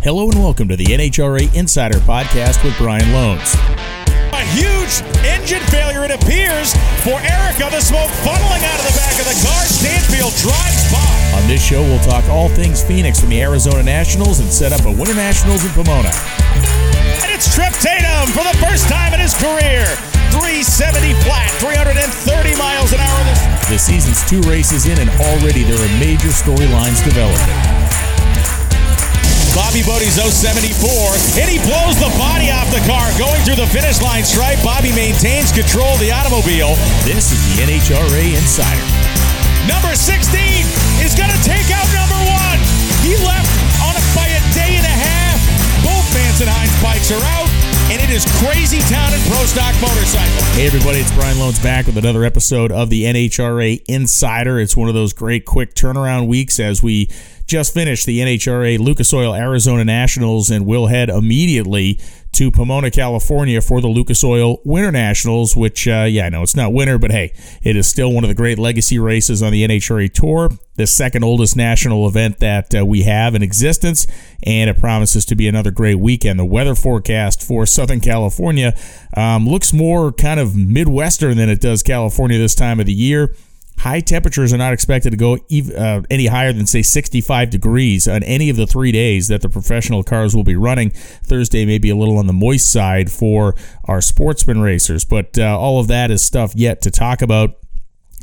Hello and welcome to the NHRA Insider Podcast with Brian Lohnes. A huge engine failure, it appears, for Erica. The smoke funneling out of the back of the car. Stanfield drives by. On this show, we'll talk all things Phoenix from the Arizona Nationals and set up a Winter Nationals in Pomona. And it's Trip Tatum for the first time in his career. 370 flat, 330 miles an hour. The season's two races in, and already there are major storylines developing. Bobby Bode's 074, and he blows the body off the car going through the finish line stripe. Bobby maintains control of the automobile. This is the NHRA Insider. Number 16 is going to take out number one. He left on a, by a day and a half. Both and Hines bikes are out and it is crazy town in pro stock motorcycle. Hey everybody, it's Brian Lohnes back with another episode of the NHRA Insider. It's one of those great quick turnaround weeks as we just finished the NHRA Lucas Oil Arizona Nationals and we'll head immediately to Pomona, California for the Lucas Oil Winter Nationals, which, uh, yeah, I know it's not winter, but hey, it is still one of the great legacy races on the NHRA Tour, the second oldest national event that uh, we have in existence, and it promises to be another great weekend. The weather forecast for Southern California um, looks more kind of Midwestern than it does California this time of the year. High temperatures are not expected to go uh, any higher than, say, 65 degrees on any of the three days that the professional cars will be running. Thursday may be a little on the moist side for our sportsman racers, but uh, all of that is stuff yet to talk about.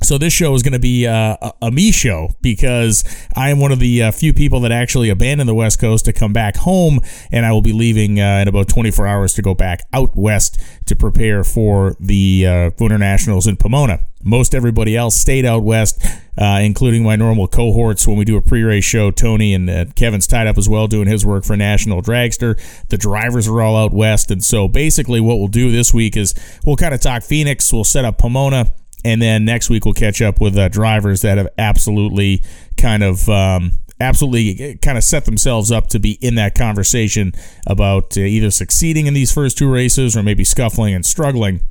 So this show is going to be uh, a me show because I am one of the uh, few people that actually abandoned the West Coast to come back home, and I will be leaving uh, in about 24 hours to go back out west to prepare for the uh, Nationals in Pomona. Most everybody else stayed out west, uh, including my normal cohorts. When we do a pre-race show, Tony and uh, Kevin's tied up as well doing his work for National Dragster. The drivers are all out west, and so basically what we'll do this week is we'll kind of talk Phoenix. We'll set up Pomona and then next week we'll catch up with uh, drivers that have absolutely kind of um, absolutely kind of set themselves up to be in that conversation about uh, either succeeding in these first two races or maybe scuffling and struggling.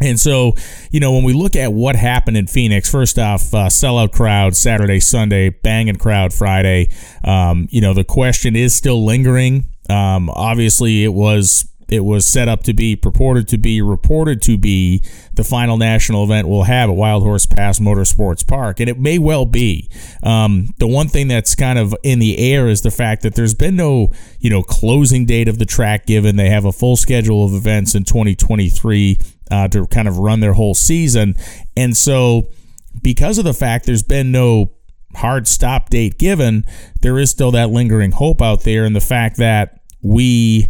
And so, you know, when we look at what happened in Phoenix, first off, uh, sellout crowd Saturday, Sunday, banging crowd Friday. Um, you know, the question is still lingering. Um, obviously, it was it was set up to be, purported to be, reported to be the final national event we'll have at Wild Horse Pass Motorsports Park. And it may well be. Um, the one thing that's kind of in the air is the fact that there's been no, you know, closing date of the track given. They have a full schedule of events in 2023 uh, to kind of run their whole season. And so, because of the fact there's been no hard stop date given, there is still that lingering hope out there, and the fact that we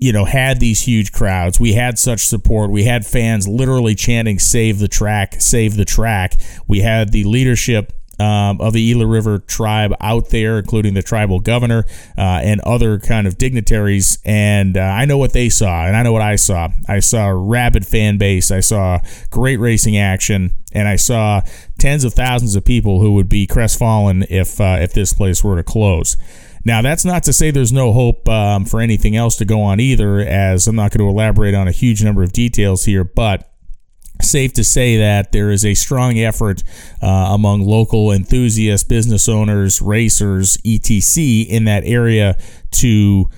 you know, had these huge crowds. We had such support. We had fans literally chanting, save the track, save the track. We had the leadership um, of the Gila River tribe out there, including the tribal governor uh, and other kind of dignitaries. And uh, I know what they saw, and I know what I saw. I saw a rabid fan base. I saw great racing action, and I saw tens of thousands of people who would be crestfallen if uh, if this place were to close. Now, that's not to say there's no hope um, for anything else to go on either, as I'm not going to elaborate on a huge number of details here, but safe to say that there is a strong effort uh, among local enthusiasts, business owners, racers, etc. in that area to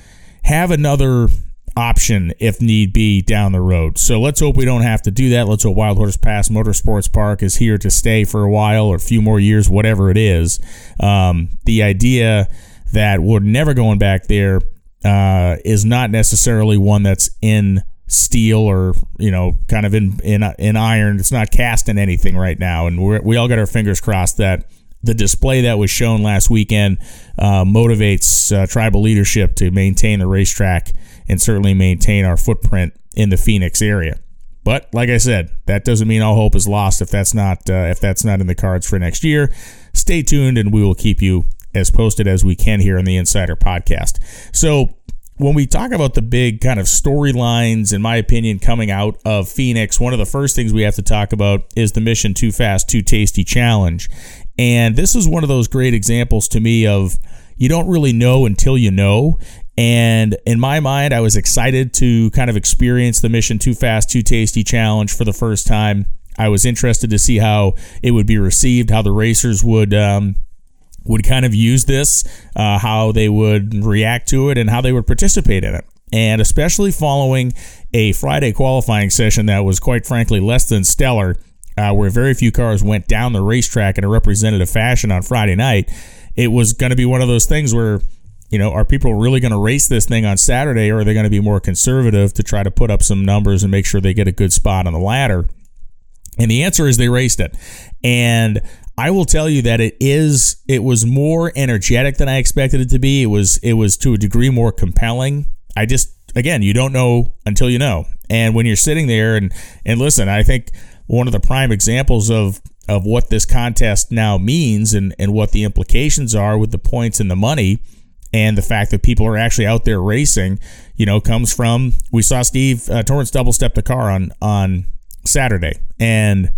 have another option if need be down the road. So let's hope we don't have to do that. Let's hope Wild Horse Pass Motorsports Park is here to stay for a while or a few more years, whatever it is. Um, the idea that we're never going back there uh, is not necessarily one that's in steel or you know kind of in in in iron. It's not cast in anything right now, and we we all got our fingers crossed that the display that was shown last weekend uh, motivates uh, tribal leadership to maintain the racetrack and certainly maintain our footprint in the Phoenix area. But like I said, that doesn't mean all hope is lost if that's not uh, if that's not in the cards for next year. Stay tuned, and we will keep you as posted as we can here on the Insider Podcast. So, when we talk about the big kind of storylines, in my opinion, coming out of Phoenix, one of the first things we have to talk about is the Mission Too Fast, Too Tasty Challenge. And this is one of those great examples to me of you don't really know until you know. And in my mind, I was excited to kind of experience the Mission Too Fast, Too Tasty Challenge for the first time. I was interested to see how it would be received, how the racers would um, would kind of use this, uh, how they would react to it, and how they would participate in it. And especially following a Friday qualifying session that was, quite frankly, less than stellar, uh, where very few cars went down the racetrack in a representative fashion on Friday night, it was going to be one of those things where, you know, are people really going to race this thing on Saturday, or are they going to be more conservative to try to put up some numbers and make sure they get a good spot on the ladder? And the answer is they raced it. And I will tell you that it is it was more energetic than I expected it to be. It was it was to a degree more compelling. I just again, you don't know until you know. And when you're sitting there and and listen, I think one of the prime examples of of what this contest now means and and what the implications are with the points and the money and the fact that people are actually out there racing, you know, comes from we saw Steve uh, Torrence double step the car on on Saturday and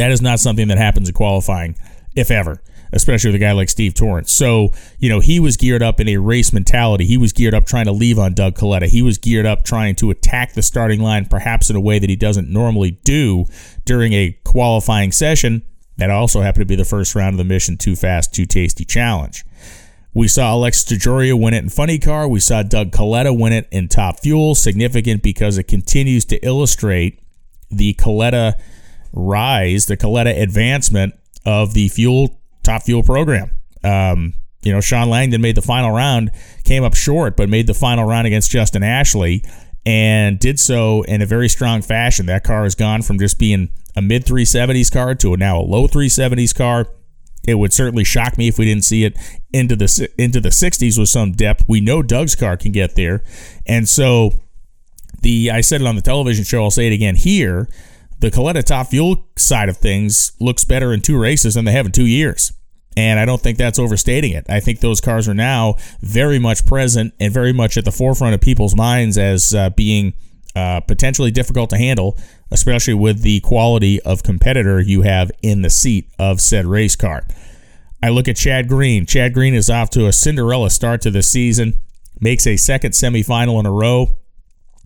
that is not something that happens in qualifying, if ever, especially with a guy like Steve Torrence. So, you know, he was geared up in a race mentality. He was geared up trying to leave on Doug Kalitta. He was geared up trying to attack the starting line, perhaps in a way that he doesn't normally do during a qualifying session. That also happened to be the first round of the Mission Too Fast, Too Tasty Challenge. We saw Alexis DeJoria win it in Funny Car. We saw Doug Kalitta win it in Top Fuel. Significant because it continues to illustrate the Kalitta rise, the Kalitta advancement of the fuel top fuel program. Um, you know, Shawn Langdon made the final round, came up short, but made the final round against Justin Ashley and did so in a very strong fashion. That car has gone from just being a mid 370s car to now a low 370s car. It would certainly shock me if we didn't see it into the into the 60s with some depth. We know Doug's car can get there, and so the I said it on the television show. I'll say it again here the Kalitta Top Fuel side of things looks better in two races than they have in two years. And I don't think that's overstating it. I think those cars are now very much present and very much at the forefront of people's minds as uh, being uh, potentially difficult to handle, especially with the quality of competitor you have in the seat of said race car. I look at Chad Green. Chad Green is off to a Cinderella start to the season, makes a second semifinal in a row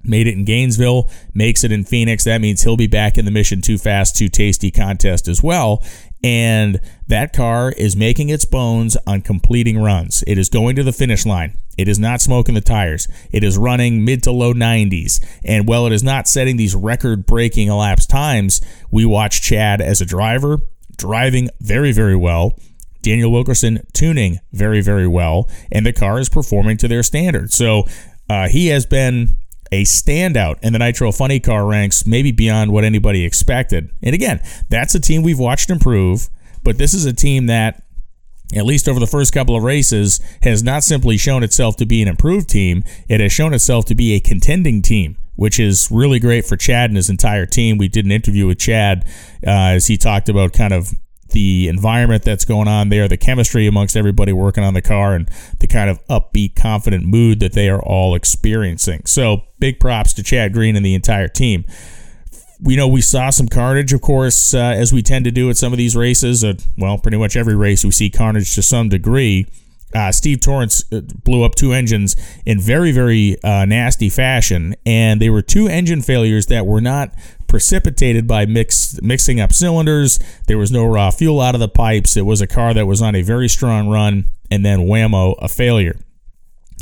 made it in Gainesville, makes it in Phoenix. That means he'll be back in the Mission Too Fast, Too Tasty contest as well. And that car is making its bones on completing runs. It is going to the finish line. It is not smoking the tires. It is running mid to low 90s. And while it is not setting these record breaking elapsed times, we watch Chad as a driver driving very, very well. Daniel Wilkerson tuning very, very well. And the car is performing to their standard. So uh, he has been a standout in the Nitro Funny Car ranks, maybe beyond what anybody expected. And again, that's a team we've watched improve, but this is a team that, at least over the first couple of races, has not simply shown itself to be an improved team, it has shown itself to be a contending team. Which is really great for Chad and his entire team. We did an interview with Chad uh, as he talked about kind of the environment that's going on there, the chemistry amongst everybody working on the car, and the kind of upbeat, confident mood that they are all experiencing. So, big props to Chad Green and the entire team. We know we saw some carnage, of course, uh, as we tend to do at some of these races. Uh, well, pretty much every race we see carnage to some degree. Uh, Steve Torrence uh, blew up two engines in very, very uh, nasty fashion, and they were two engine failures that were not precipitated by mix, mixing up cylinders. There was no raw fuel out of the pipes. It was a car that was on a very strong run, and then whammo, a failure.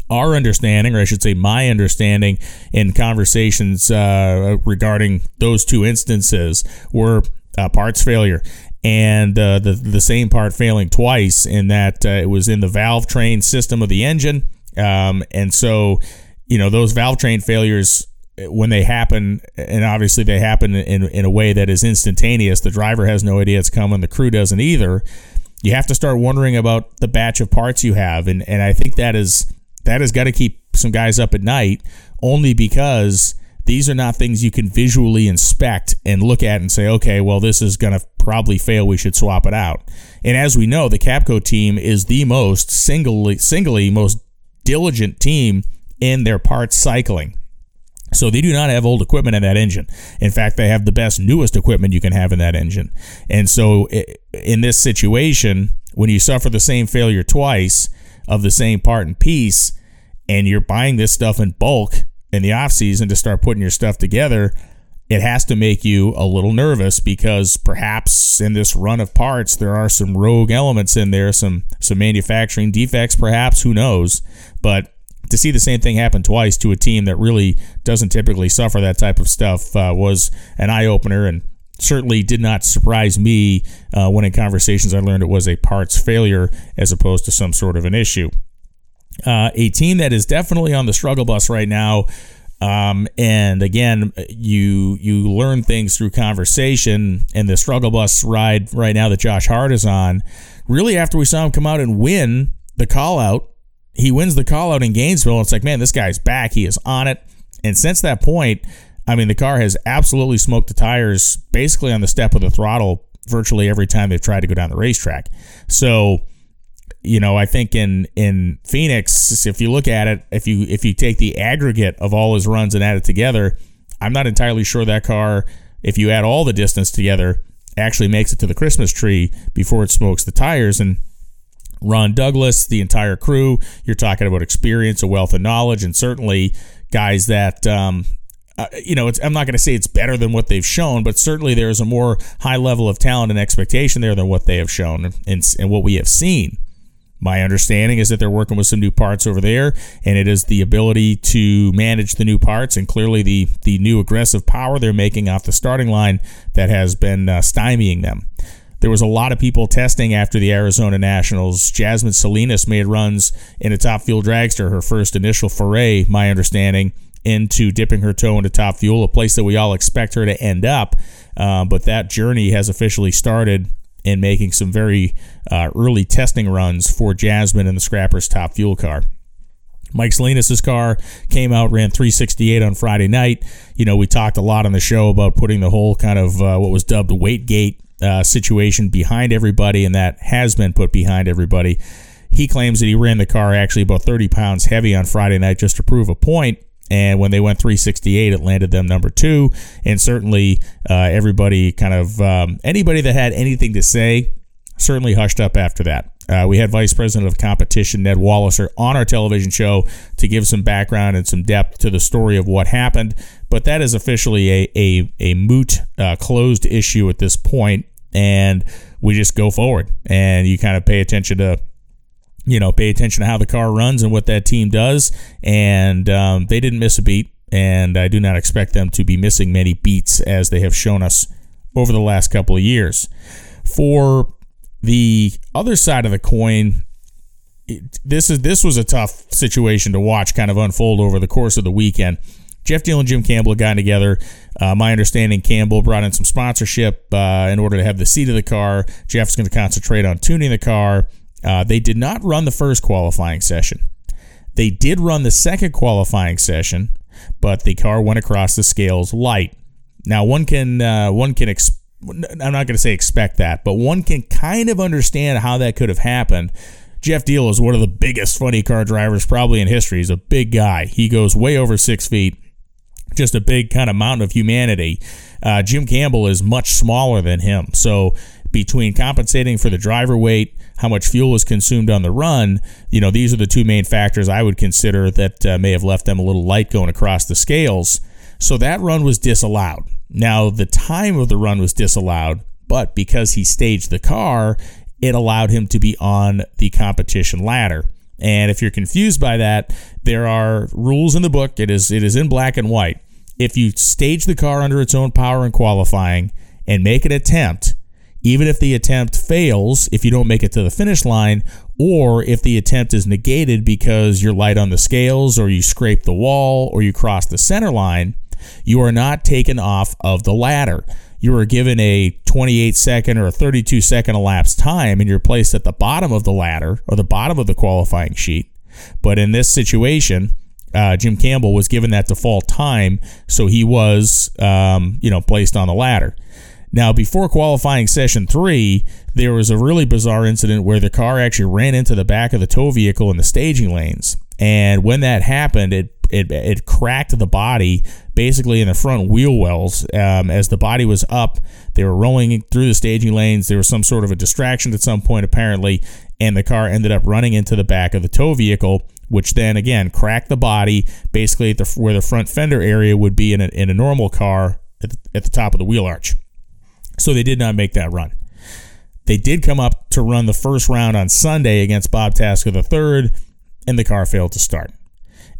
Our understanding, or I should say my understanding, in conversations uh, regarding those two instances were uh, parts failure and uh, the the same part failing twice in that uh, it was in the valve train system of the engine, um, and so you know those valve train failures when they happen, and obviously they happen in, in a way that is instantaneous, the driver has no idea it's coming, the crew doesn't either. You have to start wondering about the batch of parts you have, and and I think that is that has got to keep some guys up at night, only because these are not things you can visually inspect and look at and say, okay, well this is going to probably fail. We should swap it out. And as we know, the Capco team is the most singly singly most diligent team in their parts cycling. So they do not have old equipment in that engine. In fact, they have the best, newest equipment you can have in that engine. And so in this situation, when you suffer the same failure twice of the same part and piece, and you're buying this stuff in bulk in the off season to start putting your stuff together, it has to make you a little nervous because perhaps in this run of parts there are some rogue elements in there, some some manufacturing defects, perhaps who knows. But to see the same thing happen twice to a team that really doesn't typically suffer that type of stuff uh, was an eye opener and certainly did not surprise me uh, when in conversations I learned it was a parts failure as opposed to some sort of an issue. Uh, a team that is definitely on the struggle bus right now um, and again, you you learn things through conversation. And the struggle bus ride right now that Josh Hart is on, really after we saw him come out and win the call out, he wins the call out in Gainesville. It's like, man, this guy's back. He is on it. And since that point, I mean, the car has absolutely smoked the tires basically on the step of the throttle virtually every time they've tried to go down the racetrack. So you know, I think in in Phoenix, if you look at it, if you if you take the aggregate of all his runs and add it together, I'm not entirely sure that car, if you add all the distance together, actually makes it to the Christmas tree before it smokes the tires. And Ron Douglas, the entire crew, you're talking about experience, a wealth of knowledge, and certainly guys that. Um, uh, you know, I'm not going to say it's better than what they've shown, but certainly there is a more high level of talent and expectation there than what they have shown and, and what we have seen. My understanding is that they're working with some new parts over there, and it is the ability to manage the new parts and clearly the the new aggressive power they're making off the starting line that has been uh, stymieing them. There was a lot of people testing after the Arizona Nationals. Jasmine Salinas made runs in a top fuel dragster, her first initial foray, my understanding, into dipping her toe into top fuel, a place that we all expect her to end up. Uh, but that journey has officially started in making some very uh, early testing runs for Jasmine and the Scrappers top fuel car. Mike Salinas' car came out, ran 368 on Friday night. You know, we talked a lot on the show about putting the whole kind of uh, what was dubbed weight gate uh, situation behind everybody, and that has been put behind everybody. He claims that he ran the car actually about 30 pounds heavy on Friday night just to prove a point. And when they went 368, it landed them number two. And certainly, uh, everybody kind of um, anybody that had anything to say certainly hushed up after that. Uh, we had Vice President of Competition Ned Walliser on our television show to give some background and some depth to the story of what happened. But that is officially a a, a moot, uh, closed issue at this point, and we just go forward. And you kind of pay attention to you know, pay attention to how the car runs and what that team does. And um, they didn't miss a beat, and I do not expect them to be missing many beats as they have shown us over the last couple of years. For the other side of the coin, this is this was a tough situation to watch kind of unfold over the course of the weekend. Jeff Diehl and Jim Campbell got together. Uh, my understanding, Campbell brought in some sponsorship uh, in order to have the seat of the car. Jeff's going to concentrate on tuning the car uh, they did not run the first qualifying session. They did run the second qualifying session, but the car went across the scales light. Now one can uh, one can ex- I'm not going to say expect that, but one can kind of understand how that could have happened. Jeff Diehl is one of the biggest funny car drivers probably in history. He's a big guy. He goes way over six feet, just a big kind of mountain of humanity. Uh, Jim Campbell is much smaller than him, so between compensating for the driver weight, how much fuel was consumed on the run, you know, these are the two main factors I would consider that uh, may have left them a little light going across the scales. So that run was disallowed. Now, the time of the run was disallowed, but because he staged the car, it allowed him to be on the competition ladder. And if you're confused by that, there are rules in the book. It is it is in black and white. If you stage the car under its own power in qualifying and make an attempt, even if the attempt fails, if you don't make it to the finish line, or if the attempt is negated because you're light on the scales, or you scrape the wall, or you cross the center line, you are not taken off of the ladder. You are given a 28 second or a 32 second elapsed time, and you're placed at the bottom of the ladder or the bottom of the qualifying sheet. But in this situation, uh, Jim Campbell was given that default time, so he was, um, you know, placed on the ladder. Now, before qualifying session three, there was a really bizarre incident where the car actually ran into the back of the tow vehicle in the staging lanes. And when that happened, it it, it cracked the body basically in the front wheel wells um, as the body was up. They were rolling through the staging lanes. There was some sort of a distraction at some point, apparently, and the car ended up running into the back of the tow vehicle, which then again cracked the body basically the, where the front fender area would be in a, in a normal car at the, at the top of the wheel arch. So they did not make that run. They did come up to run the first round on Sunday against Bob Tasca III, and the car failed to start.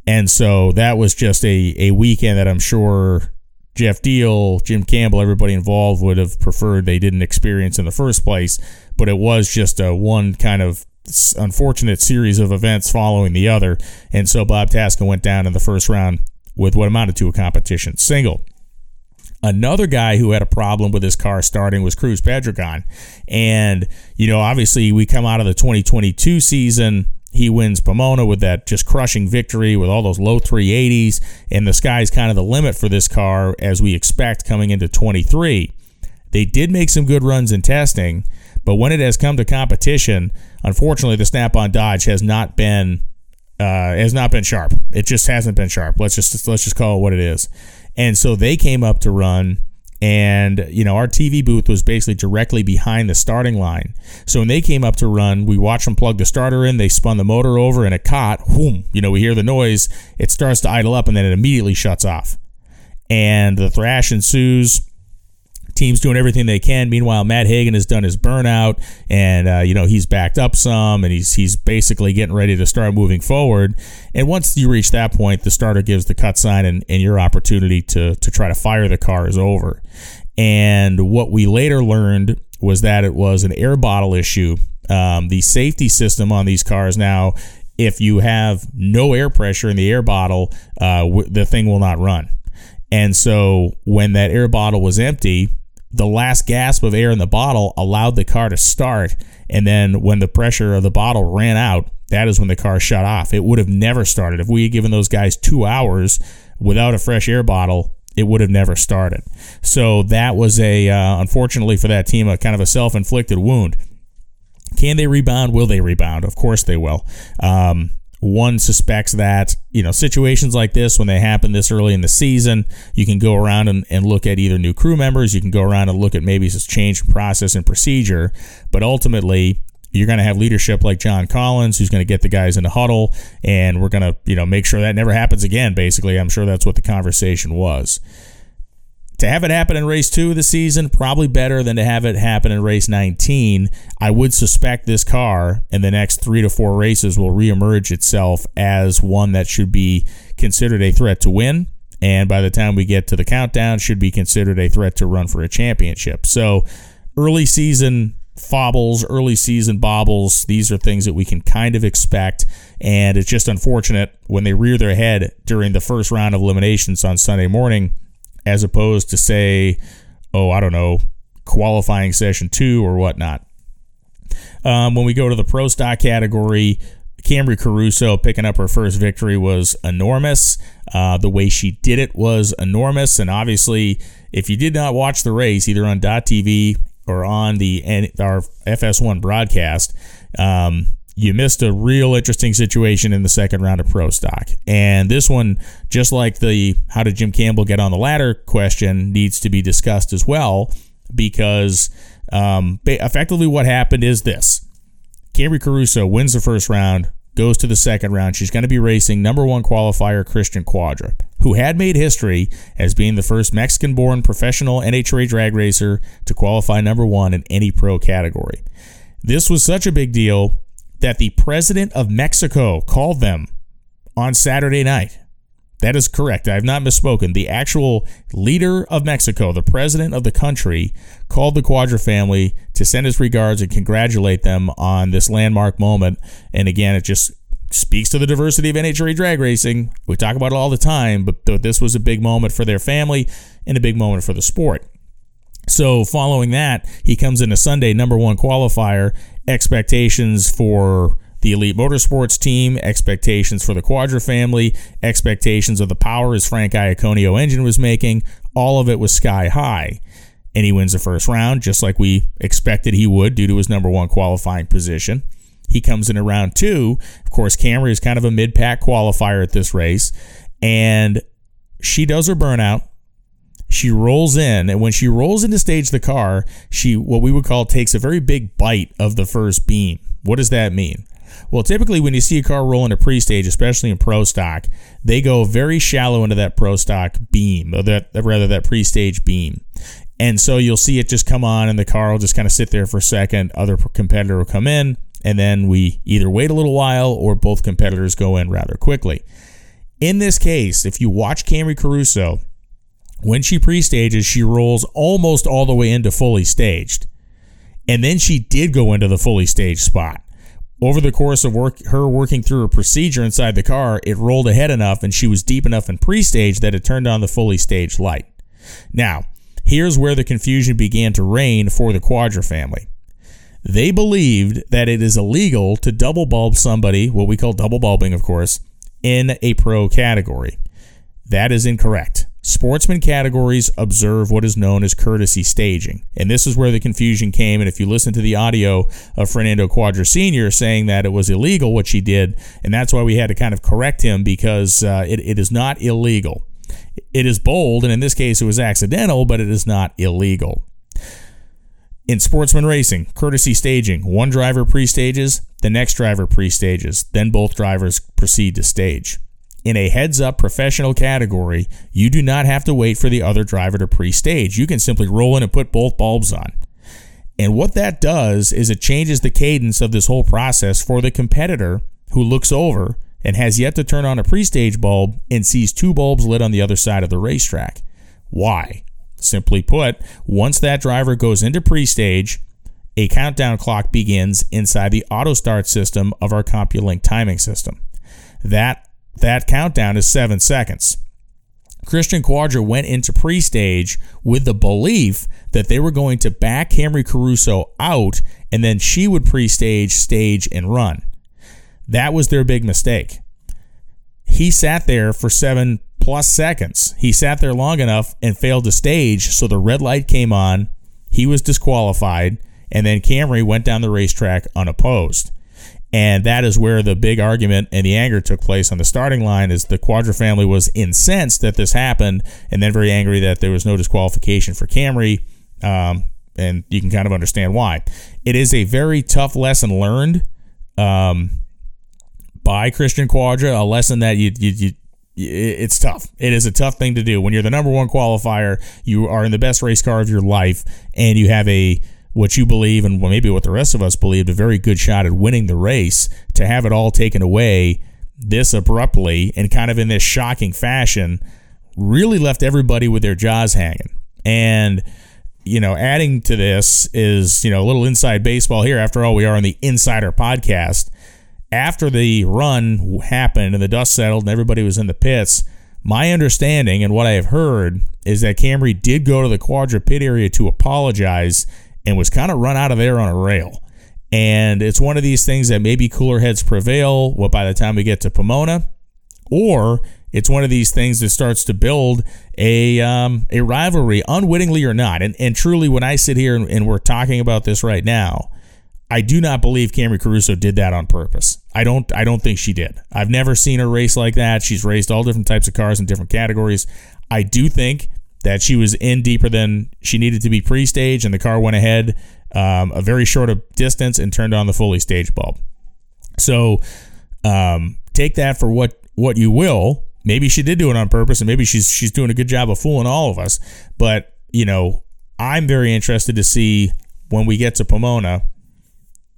And so that was just a, a weekend that I'm sure Jeff Diehl, Jim Campbell, everybody involved would have preferred they didn't experience in the first place. But it was just a one kind of unfortunate series of events following the other. And so Bob Tasca went down in the first round with what amounted to a competition single. Another guy who had a problem with his car starting was Cruz Pedregon. And, you know, obviously we come out of the 2022 season. He wins Pomona with that just crushing victory with all those low 380s. And the sky's kind of the limit for this car as we expect coming into 23. They did make some good runs in testing, but when it has come to competition, unfortunately, the snap-on Dodge has not been uh, has not been sharp. It just hasn't been sharp. Let's just let's just call it what it is. And so they came up to run and you know our TV booth was basically directly behind the starting line. So when they came up to run, we watched them plug the starter in. They spun the motor over, and it caught. Whoom! You know, we hear the noise. It starts to idle up, and then it immediately shuts off. And the thrash ensues team's doing everything they can. Meanwhile, Matt Hagan has done his burnout, and uh, you know he's backed up some, and he's he's basically getting ready to start moving forward. And once you reach that point, the starter gives the cut sign, and, and your opportunity to to try to fire the car is over. And what we later learned was that it was an air bottle issue. Um, the safety system on these cars now, if you have no air pressure in the air bottle, uh, w- the thing will not run. And so when that air bottle was empty, the last gasp of air in the bottle allowed the car to start. And then when the pressure of the bottle ran out, that is when the car shut off. It would have never started. If we had given those guys two hours without a fresh air bottle, it would have never started. So that was a, uh, unfortunately for that team, a kind of a self inflicted wound. Can they rebound? Will they rebound? Of course they will. Um, one suspects that you know situations like this when they happen this early in the season you can go around and, and look at either new crew members you can go around and look at maybe this change in process and procedure but ultimately you're going to have leadership like John Collins, who's going to get the guys in the huddle, and we're going to, you know, make sure that never happens again. Basically, I'm sure that's what the conversation was to have it happen in race two of the season, probably better than to have it happen in race 19. I would suspect this car in the next three to four races will reemerge itself as one that should be considered a threat to win. And by the time we get to the countdown, should be considered a threat to run for a championship. So early season fobbles, early season bobbles, these are things that we can kind of expect. And it's just unfortunate when they rear their head during the first round of eliminations on Sunday morning as opposed to say, oh, I don't know, qualifying session two or whatnot. Um, when we go to the pro stock category, Camrie Caruso picking up her first victory was enormous. Uh, the way she did it was enormous, and obviously, if you did not watch the race either on .tv or on the our FS1 broadcast, um, you missed a real interesting situation in the second round of pro stock. And this one, just like the how did Jim Campbell get on the ladder question, needs to be discussed as well because um, effectively what happened is this Camrie Caruso wins the first round, goes to the second round. She's going to be racing number one qualifier Cristian Cuadra, who had made history as being the first Mexican born professional NHRA drag racer to qualify number one in any pro category. This was such a big deal that the president of Mexico called them on Saturday night. That is correct. I have not misspoken. The actual leader of Mexico, the president of the country, called the Cuadra family to send his regards and congratulate them on this landmark moment. And again, it just speaks to the diversity of NHRA drag racing. We talk about it all the time, but this was a big moment for their family and a big moment for the sport. So, following that, he comes in a Sunday number one qualifier expectations for the Elite Motorsports team, expectations for the Cuadra family, expectations of the power his Frank Iaconio engine was making. All of it was sky high. And he wins the first round, just like we expected he would due to his number one qualifying position. He comes in round two. Of course, Camrie is kind of a mid pack qualifier at this race. And she does her burnout. She rolls in, and when she rolls in to stage the car, she what we would call takes a very big bite of the first beam. What does that mean? Well, typically when you see a car roll into pre-stage, especially in pro stock, they go very shallow into that pro stock beam, or that rather that pre-stage beam. And so you'll see it just come on and the car will just kind of sit there for a second. Other competitor will come in and then we either wait a little while or both competitors go in rather quickly. In this case, if you watch Camrie Caruso, when she pre-stages, she rolls almost all the way into fully staged. And then she did go into the fully staged spot. Over the course of work, her working through a procedure inside the car, it rolled ahead enough and she was deep enough in pre-stage that it turned on the fully staged light. Now, here's where the confusion began to reign for the Cuadra family. They believed that it is illegal to double bulb somebody, what we call double bulbing, of course, in a pro category. That is incorrect. Sportsman categories observe what is known as courtesy staging. And this is where the confusion came. And if you listen to the audio of Fernando Cuadra Sr. saying that it was illegal what she did, and that's why we had to kind of correct him because uh, it, it is not illegal. It is bold, and in this case, it was accidental, but it is not illegal. In sportsman racing, courtesy staging, one driver pre stages, the next driver pre stages, then both drivers proceed to stage. In a heads up professional category, you do not have to wait for the other driver to pre stage. You can simply roll in and put both bulbs on. And what that does is it changes the cadence of this whole process for the competitor who looks over and has yet to turn on a pre stage bulb and sees two bulbs lit on the other side of the racetrack. Why? Simply put, once that driver goes into pre stage, a countdown clock begins inside the auto start system of our CompuLink timing system. That that countdown is seven seconds. Cristian Cuadra went into pre stage with the belief that they were going to back Camrie Caruso out and then she would pre stage, stage, and run. That was their big mistake. He sat there for seven plus seconds. He sat there long enough and failed to stage, so the red light came on. He was disqualified, and then Camrie went down the racetrack unopposed. And that is where the big argument and the anger took place on the starting line is the Cuadra family was incensed that this happened and then very angry that there was no disqualification for Camrie. Um, and you can kind of understand why. It is a very tough lesson learned um, by Cristian Cuadra, a lesson that you, you, you it's tough. It is a tough thing to do. When you're the number one qualifier, you are in the best race car of your life, and you have a what you believe and maybe what the rest of us believed a very good shot at winning the race to have it all taken away this abruptly and kind of in this shocking fashion really left everybody with their jaws hanging. And you know adding to this is you know a little inside baseball here. After all we are on the insider podcast. After the run happened and the dust settled and everybody was in the pits my understanding and what I have heard is that Camrie did go to the Cuadra pit area to apologize and was kind of run out of there on a rail. And it's one of these things that maybe cooler heads prevail what by the time we get to Pomona, or it's one of these things that starts to build a um, a rivalry, unwittingly or not. And and truly, when I sit here and, and we're talking about this right now, I do not believe Camrie Caruso did that on purpose. I don't I don't think she did. I've never seen her race like that. She's raced all different types of cars in different categories. I do think that she was in deeper than she needed to be pre-stage, and the car went ahead um, a very short distance and turned on the fully staged bulb. So um, take that for what what you will. Maybe she did do it on purpose, and maybe she's she's doing a good job of fooling all of us. But you know, I'm very interested to see when we get to Pomona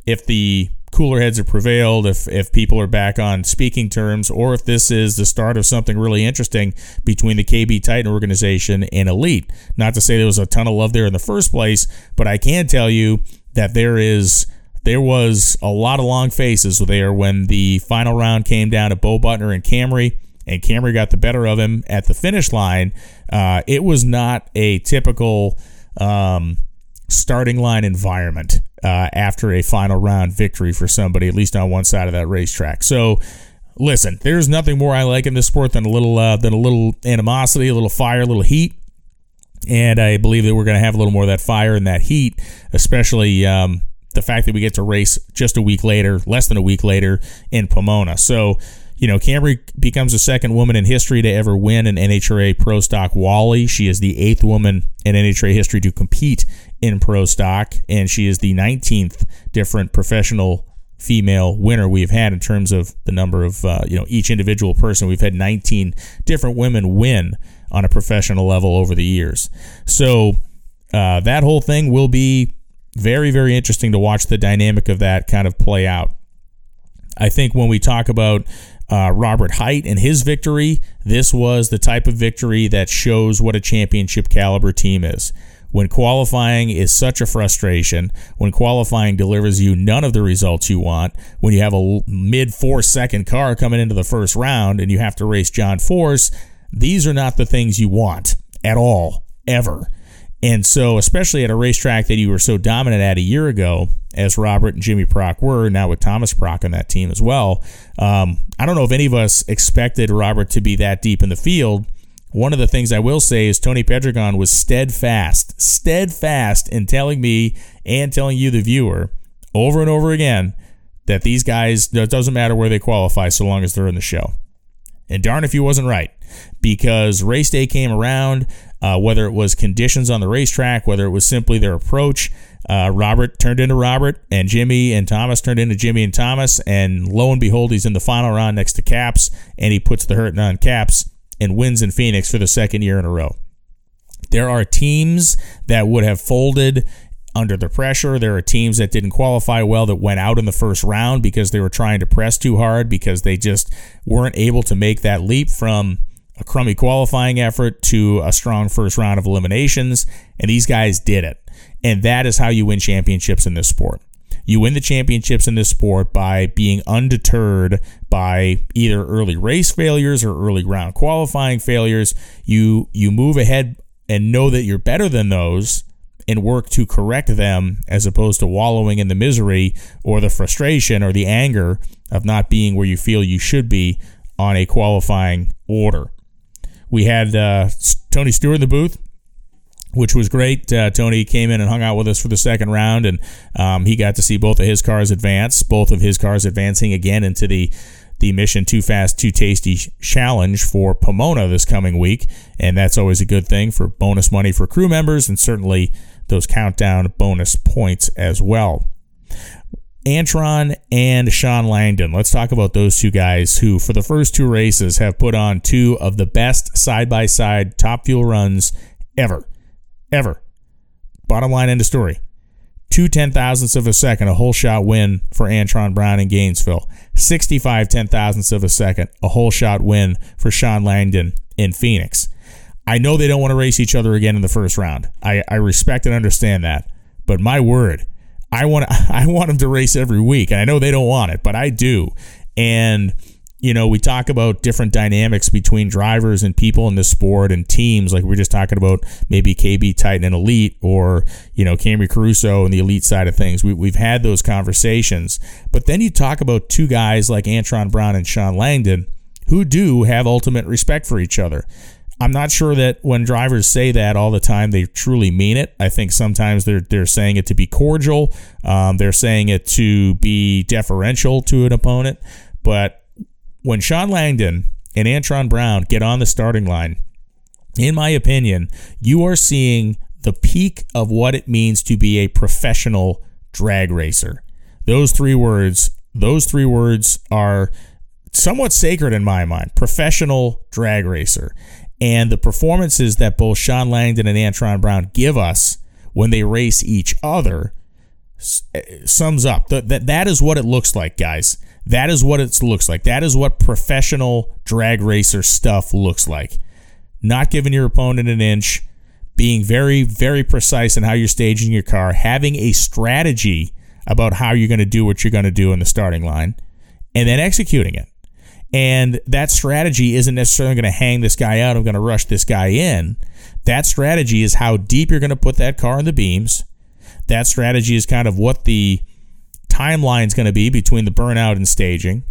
if the cooler heads have prevailed, if if people are back on speaking terms, or if this is the start of something really interesting between the KB Titan organization and Elite. Not to say there was a ton of love there in the first place, but I can tell you that there is there was a lot of long faces there when the final round came down to Bo Butner and Camrie, and Camrie got the better of him at the finish line. Uh, it was not a typical um, starting line environment uh, after a final round victory for somebody, at least on one side of that racetrack. So, listen, there's nothing more I like in this sport than a little uh, than a little animosity, a little fire, a little heat. And I believe that we're going to have a little more of that fire and that heat, especially um, the fact that we get to race just a week later, less than a week later in Pomona. So, you know, Camrie becomes the second woman in history to ever win an NHRA Pro Stock Wally. She is the eighth woman in NHRA history to compete in Pro Stock, and she is the 19th different professional female winner we've had in terms of the number of uh, you know each individual person. We've had 19 different women win on a professional level over the years. So uh, that whole thing will be very very interesting to watch the dynamic of that kind of play out. I think when we talk about uh, Robert Hight and his victory, this was the type of victory that shows what a championship caliber team is. When qualifying is such a frustration, when qualifying delivers you none of the results you want, when you have a mid four second car coming into the first round and you have to race John Force, these are not the things you want at all, ever. And so, especially at a racetrack that you were so dominant at a year ago, as Robert and Jimmy Prock were, now with Thomas Prock on that team as well, um, I don't know if any of us expected Robert to be that deep in the field. One of the things I will say is Tony Pedregon was steadfast, steadfast in telling me and telling you, the viewer, over and over again, that these guys, it doesn't matter where they qualify so long as they're in the show. And darn if he wasn't right, because race day came around uh, whether it was conditions on the racetrack, whether it was simply their approach. Uh, Robert turned into Robert, and Jimmy and Thomas turned into Jimmy and Thomas, and lo and behold, he's in the final round next to Capps, and he puts the hurting on Capps and wins in Phoenix for the second year in a row. There are teams that would have folded under the pressure. There are teams that didn't qualify well that went out in the first round because they were trying to press too hard because they just weren't able to make that leap from a crummy qualifying effort to a strong first round of eliminations, and these guys did it. And that is how you win championships in this sport. You win the championships in this sport by being undeterred by either early race failures or early round qualifying failures. You you move ahead and know that you're better than those and work to correct them as opposed to wallowing in the misery or the frustration or the anger of not being where you feel you should be on a qualifying order. We had uh, Tony Stewart in the booth, which was great. Uh, Tony came in and hung out with us for the second round, and um, he got to see both of his cars advance, both of his cars advancing again into the the Mission Too Fast, Too Tasty challenge for Pomona this coming week, and that's always a good thing for bonus money for crew members, and certainly those countdown bonus points as well. Antron and Shawn Langdon. Let's talk about those two guys who, for the first two races, have put on two of the best side by side top fuel runs ever. Ever. Bottom line, end of story. Two ten thousandths of a second, a hole shot win for Antron Brown in Gainesville. 65 ten thousandths of a second, a hole shot win for Shawn Langdon in Phoenix. I know they don't want to race each other again in the first round. I, I respect and understand that. But my word, I want I want them to race every week. And I know they don't want it, but I do. And you know, we talk about different dynamics between drivers and people in the sport and teams, like we are just talking about maybe KB Titan and Elite or, you know, Camrie Caruso and the Elite side of things. We, we've had those conversations. But then you talk about two guys like Antron Brown and Shawn Langdon who do have ultimate respect for each other. I'm not sure that when drivers say that all the time, they truly mean it. I think sometimes they're they're saying it to be cordial. Um, they're saying it to be deferential to an opponent. But when Shawn Langdon and Antron Brown get on the starting line, in my opinion, you are seeing the peak of what it means to be a professional drag racer. Those three words, those three words are somewhat sacred in my mind. Professional drag racer and the performances that both Shawn Langdon and Antron Brown give us when they race each other eh, sums up that that is what it looks like, guys. That is what it looks like. That is what professional drag racer stuff looks like. Not giving your opponent an inch, being very, very precise in how you're staging your car, having a strategy about how you're going to do what you're going to do in the starting line, and then executing it. And that strategy isn't necessarily going to hang this guy out. I'm going to rush this guy in. That strategy is how deep you're going to put that car in the beams. That strategy is kind of what the timeline is going to be between the burnout and staging.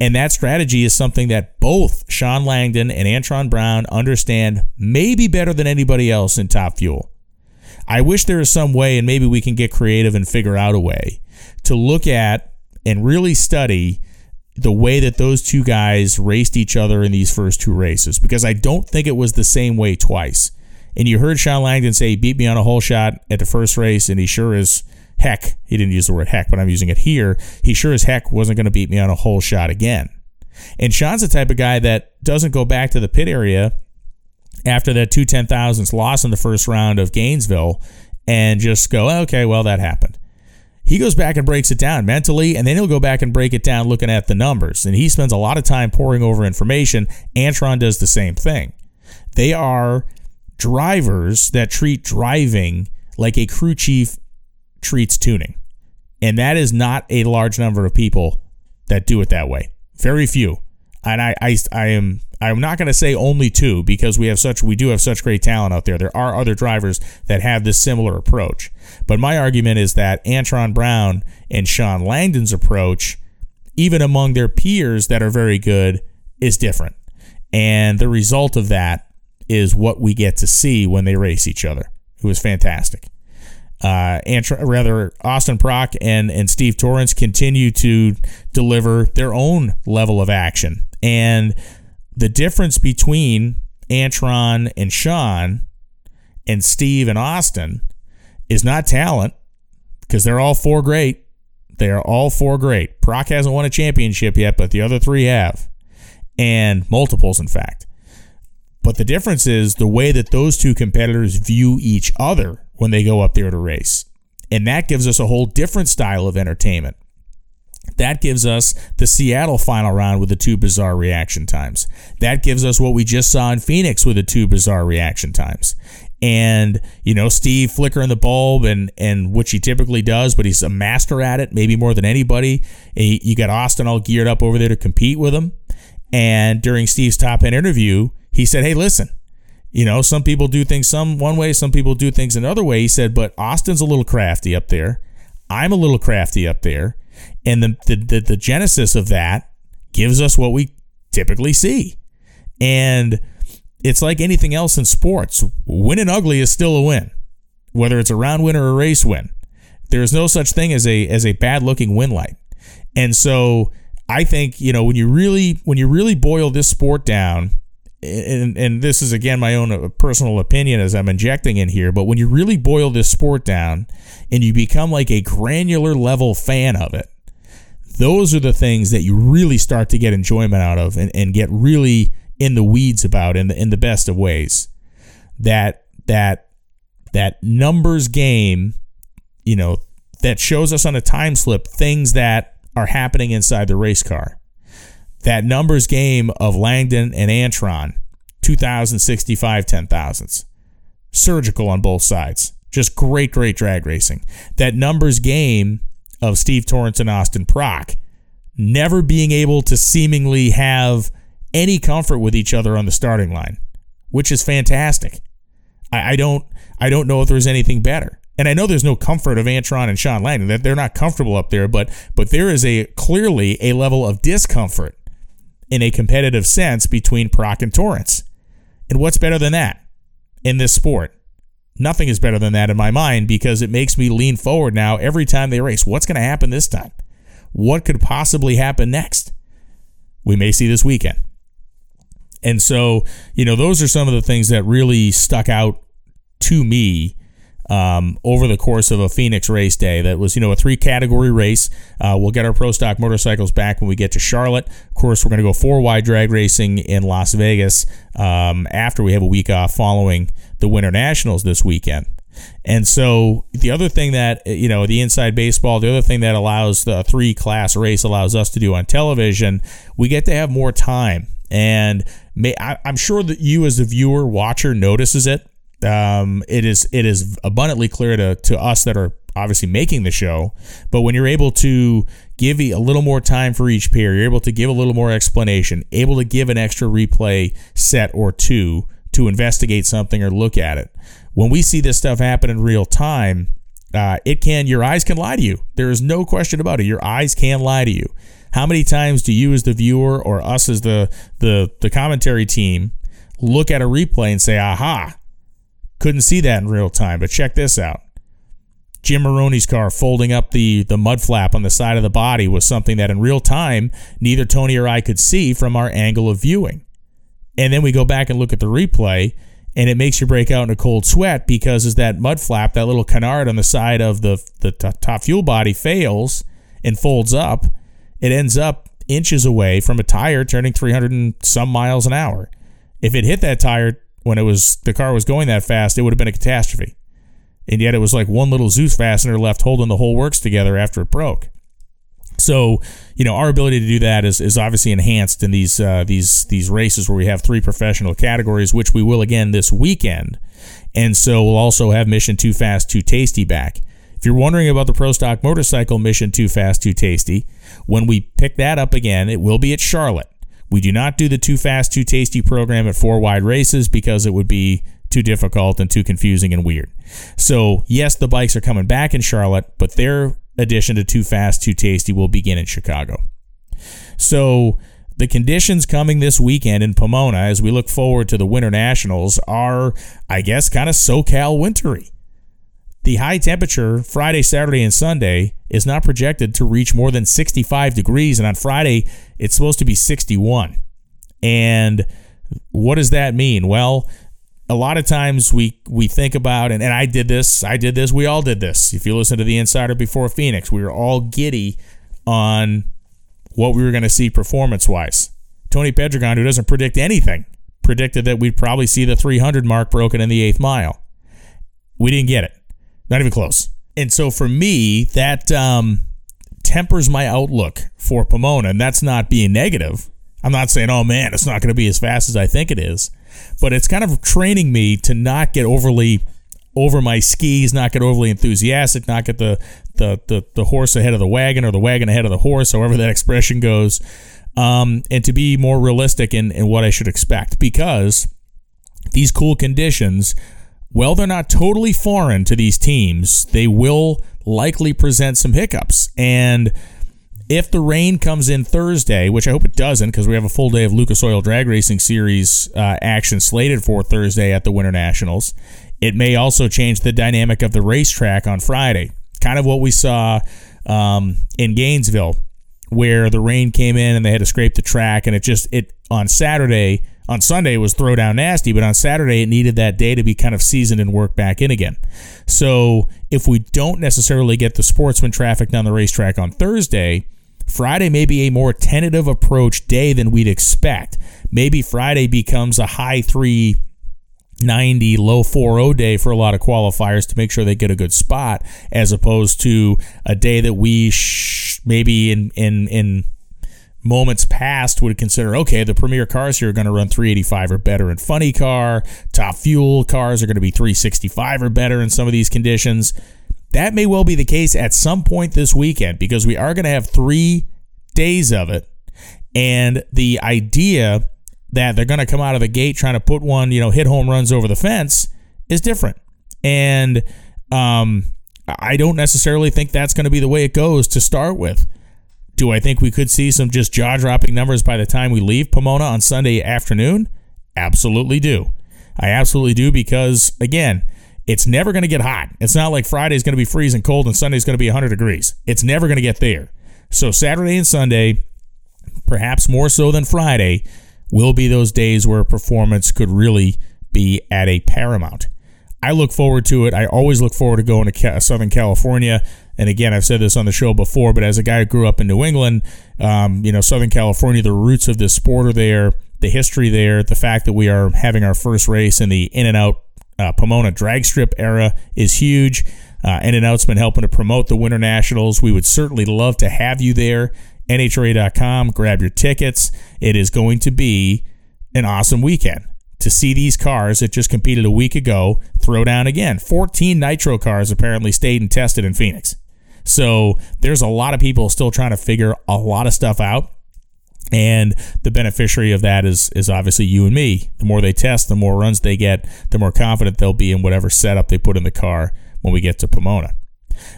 And that strategy is something that both Shawn Langdon and Antron Brown understand maybe better than anybody else in Top Fuel. I wish there is some way, and maybe we can get creative and figure out a way to look at and really study the way that those two guys raced each other in these first two races because I don't think it was the same way twice. And you heard Shawn Langdon say he beat me on a hole shot at the first race, and he sure as heck, he didn't use the word heck, but I'm using it here. He sure as heck wasn't going to beat me on a hole shot again. And Shawn's the type of guy that doesn't go back to the pit area after that two ten thousandths loss in the first round of Gainesville and just go, okay, well, that happened. He goes back and breaks it down mentally, and then he'll go back and break it down looking at the numbers. And he spends a lot of time poring over information. Antron does the same thing. They are drivers that treat driving like a crew chief treats tuning. And that is not a large number of people that do it that way. Very few. And I, I, I am I'm not going to say only two because we have such we do have such great talent out there. There are other drivers that have this similar approach. But my argument is that Antron Brown and Shawn Langdon's approach, even among their peers that are very good, is different. And the result of that is what we get to see when they race each other. It was fantastic. Uh, Antron, rather Austin Prock and and Steve Torrence continue to deliver their own level of action, and the difference between Antron and Shawn and Steve and Austin is not talent because they're all four great. They are all four great. Prock hasn't won a championship yet, but the other three have, and multiples, in fact. But the difference is the way that those two competitors view each other when they go up there to race. And that gives us a whole different style of entertainment. That gives us the Seattle final round with the two bizarre reaction times. That gives us what we just saw in Phoenix with the two bizarre reaction times. And, you know, Steve flickering the bulb and, and which he typically does, but he's a master at it, maybe more than anybody. You got Austin all geared up over there to compete with him. And during Steve's top end interview, he said, Hey, listen, you know, some people do things some one way, some people do things another way. He said, but Austin's a little crafty up there. I'm a little crafty up there. And the, the, the, the genesis of that gives us what we typically see. And it's like anything else in sports. Winning ugly is still a win, whether it's a round win or a race win. There is no such thing as a as a bad looking win light. And so I think, you know, when you really when you really boil this sport down, and, and this is again my own uh, personal opinion as I'm injecting in here, but when you really boil this sport down and you become like a granular level fan of it, those are the things that you really start to get enjoyment out of and, and get really in the weeds about in the in the best of ways. That that that numbers game, you know, that shows us on a time slip things that are happening inside the race car. That numbers game of Langdon and Antron, 2065 ten thousandths. Surgical on both sides. Just great, great drag racing. That numbers game of Steve Torrence and Austin Prock, never being able to seemingly have any comfort with each other on the starting line, which is fantastic. I, I don't I don't know if there's anything better. And I know there's no comfort of Antron and Shawn Langdon that they're not comfortable up there, but but there is a clearly a level of discomfort in a competitive sense between Prock and Torrence. And what's better than that in this sport? Nothing is better than that in my mind because it makes me lean forward now every time they race. What's going to happen this time? What could possibly happen next? We may see this weekend. And so, you know, those are some of the things that really stuck out to me um, over the course of a Phoenix race day. That was, you know, a three category race. Uh, we'll get our pro stock motorcycles back when we get to Charlotte. Of course, we're going to go four wide drag racing in Las Vegas um, after we have a week off following the Winternationals this weekend. And so the other thing that you know, the inside baseball, the other thing that allows the three class race allows us to do on television, we get to have more time. And may, I, I'm sure that you, as a viewer, watcher, notices it um, it is it is abundantly clear to to us that are obviously making the show. But when you're able to give a little more time for each pair, you're able to give a little more explanation, able to give an extra replay set or two to investigate something or look at it. When we see this stuff happen in real time, uh, it can your eyes can lie to you. There is no question about it. Your eyes can lie to you. How many times do you, as the viewer, or us as the the the commentary team, look at a replay and say, "Aha, couldn't see that in real time, but check this out. Jim Maroney's car folding up the, the mud flap on the side of the body was something that in real time neither Tony or I could see from our angle of viewing. And then we go back and look at the replay, and it makes you break out in a cold sweat because as that mud flap, that little canard on the side of the the t- top fuel body fails and folds up, it ends up inches away from a tire turning 300 and some miles an hour. If it hit that tire when it was the car was going that fast, it would have been a catastrophe. And yet it was like one little Dzus fastener left holding the whole works together after it broke. So, you know, our ability to do that is, is obviously enhanced in these uh, these these races where we have three professional categories, which we will again this weekend. And so we'll also have Mission Too Fast, Too Tasty back. If you're wondering about the Pro Stock Motorcycle Mission Too Fast, Too Tasty, when we pick that up again, it will be at Charlotte. We do not do the Too Fast, Too Tasty program at four wide races because it would be too difficult and too confusing and weird. So, yes, the bikes are coming back in Charlotte, but their addition to Too Fast, Too Tasty will begin in Chicago. So, the conditions coming this weekend in Pomona as we look forward to the Winternationals are, I guess, kind of SoCal wintry. The high temperature Friday, Saturday, and Sunday is not projected to reach more than 65 degrees, and on Friday, it's supposed to be 61. And what does that mean? Well, a lot of times we we think about and, and I did this, I did this, we all did this. If you listen to the insider before Phoenix, we were all giddy on what we were going to see performance wise. Tony Pedregon, who doesn't predict anything, predicted that we'd probably see the 300 mark broken in the eighth mile. We didn't get it, not even close. And so for me, that um, tempers my outlook for Pomona, and that's not being negative. I'm not saying, oh man, it's not going to be as fast as I think it is but it's kind of training me to not get overly over my skis, not get overly enthusiastic, not get the, the, the, the horse ahead of the wagon or the wagon ahead of the horse, however that expression goes, um, and to be more realistic in, in what I should expect because these cool conditions, well, they're not totally foreign to these teams. They will likely present some hiccups. And if the rain comes in Thursday, which I hope it doesn't, because we have a full day of Lucas Oil Drag Racing Series uh, action slated for Thursday at the Winternationals, it may also change the dynamic of the racetrack on Friday. Kind of what we saw um, in Gainesville, where the rain came in and they had to scrape the track, and it just it on Saturday. On Sunday it was throw down nasty, but on Saturday it needed that day to be kind of seasoned and work back in again. So if we don't necessarily get the sportsman traffic down the racetrack on Thursday, Friday may be a more tentative approach day than we'd expect. Maybe Friday becomes a high 390, low 40 day for a lot of qualifiers to make sure they get a good spot, as opposed to a day that we sh- maybe in, in, in moments past would consider okay the premier cars here are going to run 385 or better in funny car top fuel cars are going to be 365 or better in some of these conditions that may well be the case at some point this weekend because we are going to have three days of it. And the idea that they're going to come out of the gate trying to put one, you know, hit home runs over the fence is different. And um, I don't necessarily think that's going to be the way it goes to start with. Do I think we could see some just jaw dropping numbers by the time we leave Pomona on Sunday afternoon? Absolutely do. I absolutely do because, again, it's never going to get hot. It's not like Friday's going to be freezing cold and Sunday's going to be 100 degrees. It's never going to get there. So Saturday and Sunday, perhaps more so than Friday, will be those days where performance could really be at a paramount. I look forward to it. I always look forward to going to Southern California. And again, I've said this on the show before, but as a guy who grew up in New England, um, you know, Southern California, the roots of this sport are there, the history there, the fact that we are having our first race in the in and out uh, Pomona drag strip era is huge. Uh, In-N-Out's been helping to promote the Winternationals. We would certainly love to have you there. NHRA.com, grab your tickets. It is going to be an awesome weekend to see these cars that just competed a week ago throw down again. 14 nitro cars apparently stayed and tested in Phoenix. So there's a lot of people still trying to figure a lot of stuff out. And the beneficiary of that is is obviously you and me. The more they test, the more runs they get, the more confident they'll be in whatever setup they put in the car when we get to Pomona.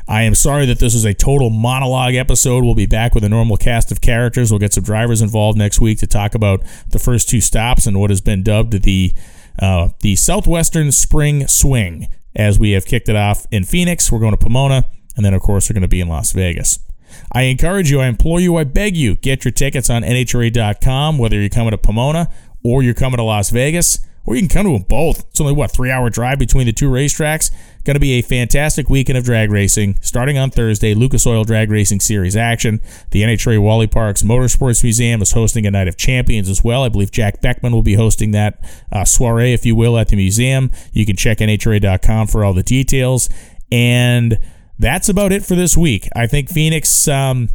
I am sorry that this is a total monologue episode. We'll be back with a normal cast of characters. We'll get some drivers involved next week to talk about the first two stops and what has been dubbed the uh, the Southwestern Spring Swing. As we have kicked it off in Phoenix, we're going to Pomona, and then of course we're going to be in Las Vegas. I encourage you, I implore you, I beg you, get your tickets on NHRA.com, whether you're coming to Pomona or you're coming to Las Vegas or you can come to them both. It's only, what, three hour drive between the two racetracks? Going to be a fantastic weekend of drag racing. Starting on Thursday, Lucas Oil Drag Racing Series action. The NHRA Wally Parks Motorsports Museum is hosting a Night of Champions as well. I believe Jack Beckman will be hosting that uh, soiree, if you will, at the museum. You can check NHRA.com for all the details. And that's about it for this week. I think Phoenix. Um,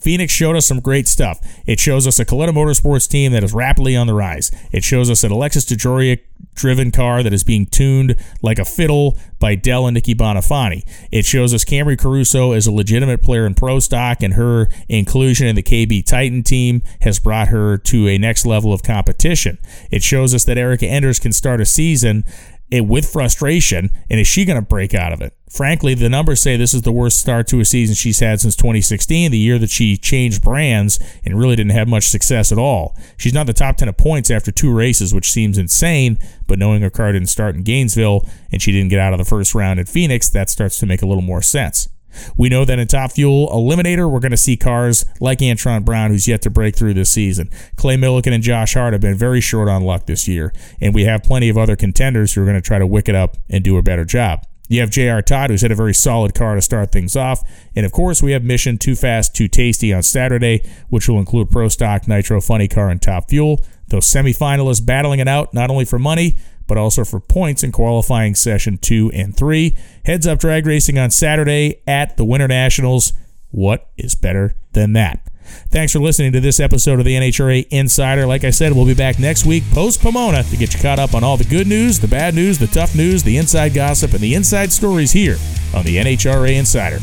Phoenix showed us some great stuff. It shows us a Kalitta Motorsports team that is rapidly on the rise. It shows us an Alexis DeJoria driven car that is being tuned like a fiddle by Del and Nicky Boninfante. It shows us Camrie Caruso as a legitimate player in pro stock, and her inclusion in the KB Titan team has brought her to a next level of competition. It shows us that Erica Enders can start a season it with frustration, and is she going to break out of it? Frankly, the numbers say this is the worst start to a season she's had since 2016, the year that she changed brands and really didn't have much success at all. She's not the top 10 of points after two races, which seems insane, but knowing her car didn't start in Gainesville and she didn't get out of the first round at Phoenix, that starts to make a little more sense. We know that in Top Fuel Eliminator, we're going to see cars like Antron Brown, who's yet to break through this season. Clay Millican and Josh Hart have been very short on luck this year, and we have plenty of other contenders who are going to try to wick it up and do a better job. You have J.R. Todd, who's had a very solid car to start things off. And of course, we have Mission Too Fast, Too Tasty on Saturday, which will include Pro Stock, Nitro Funny Car, and Top Fuel. Those semifinalists battling it out not only for money, but also for points in qualifying session two and three. Heads up drag racing on Saturday at the Winternationals. What is better than that? Thanks for listening to this episode of the NHRA Insider. Like I said, we'll be back next week post Pomona to get you caught up on all the good news, the bad news, the tough news, the inside gossip, and the inside stories here on the NHRA Insider.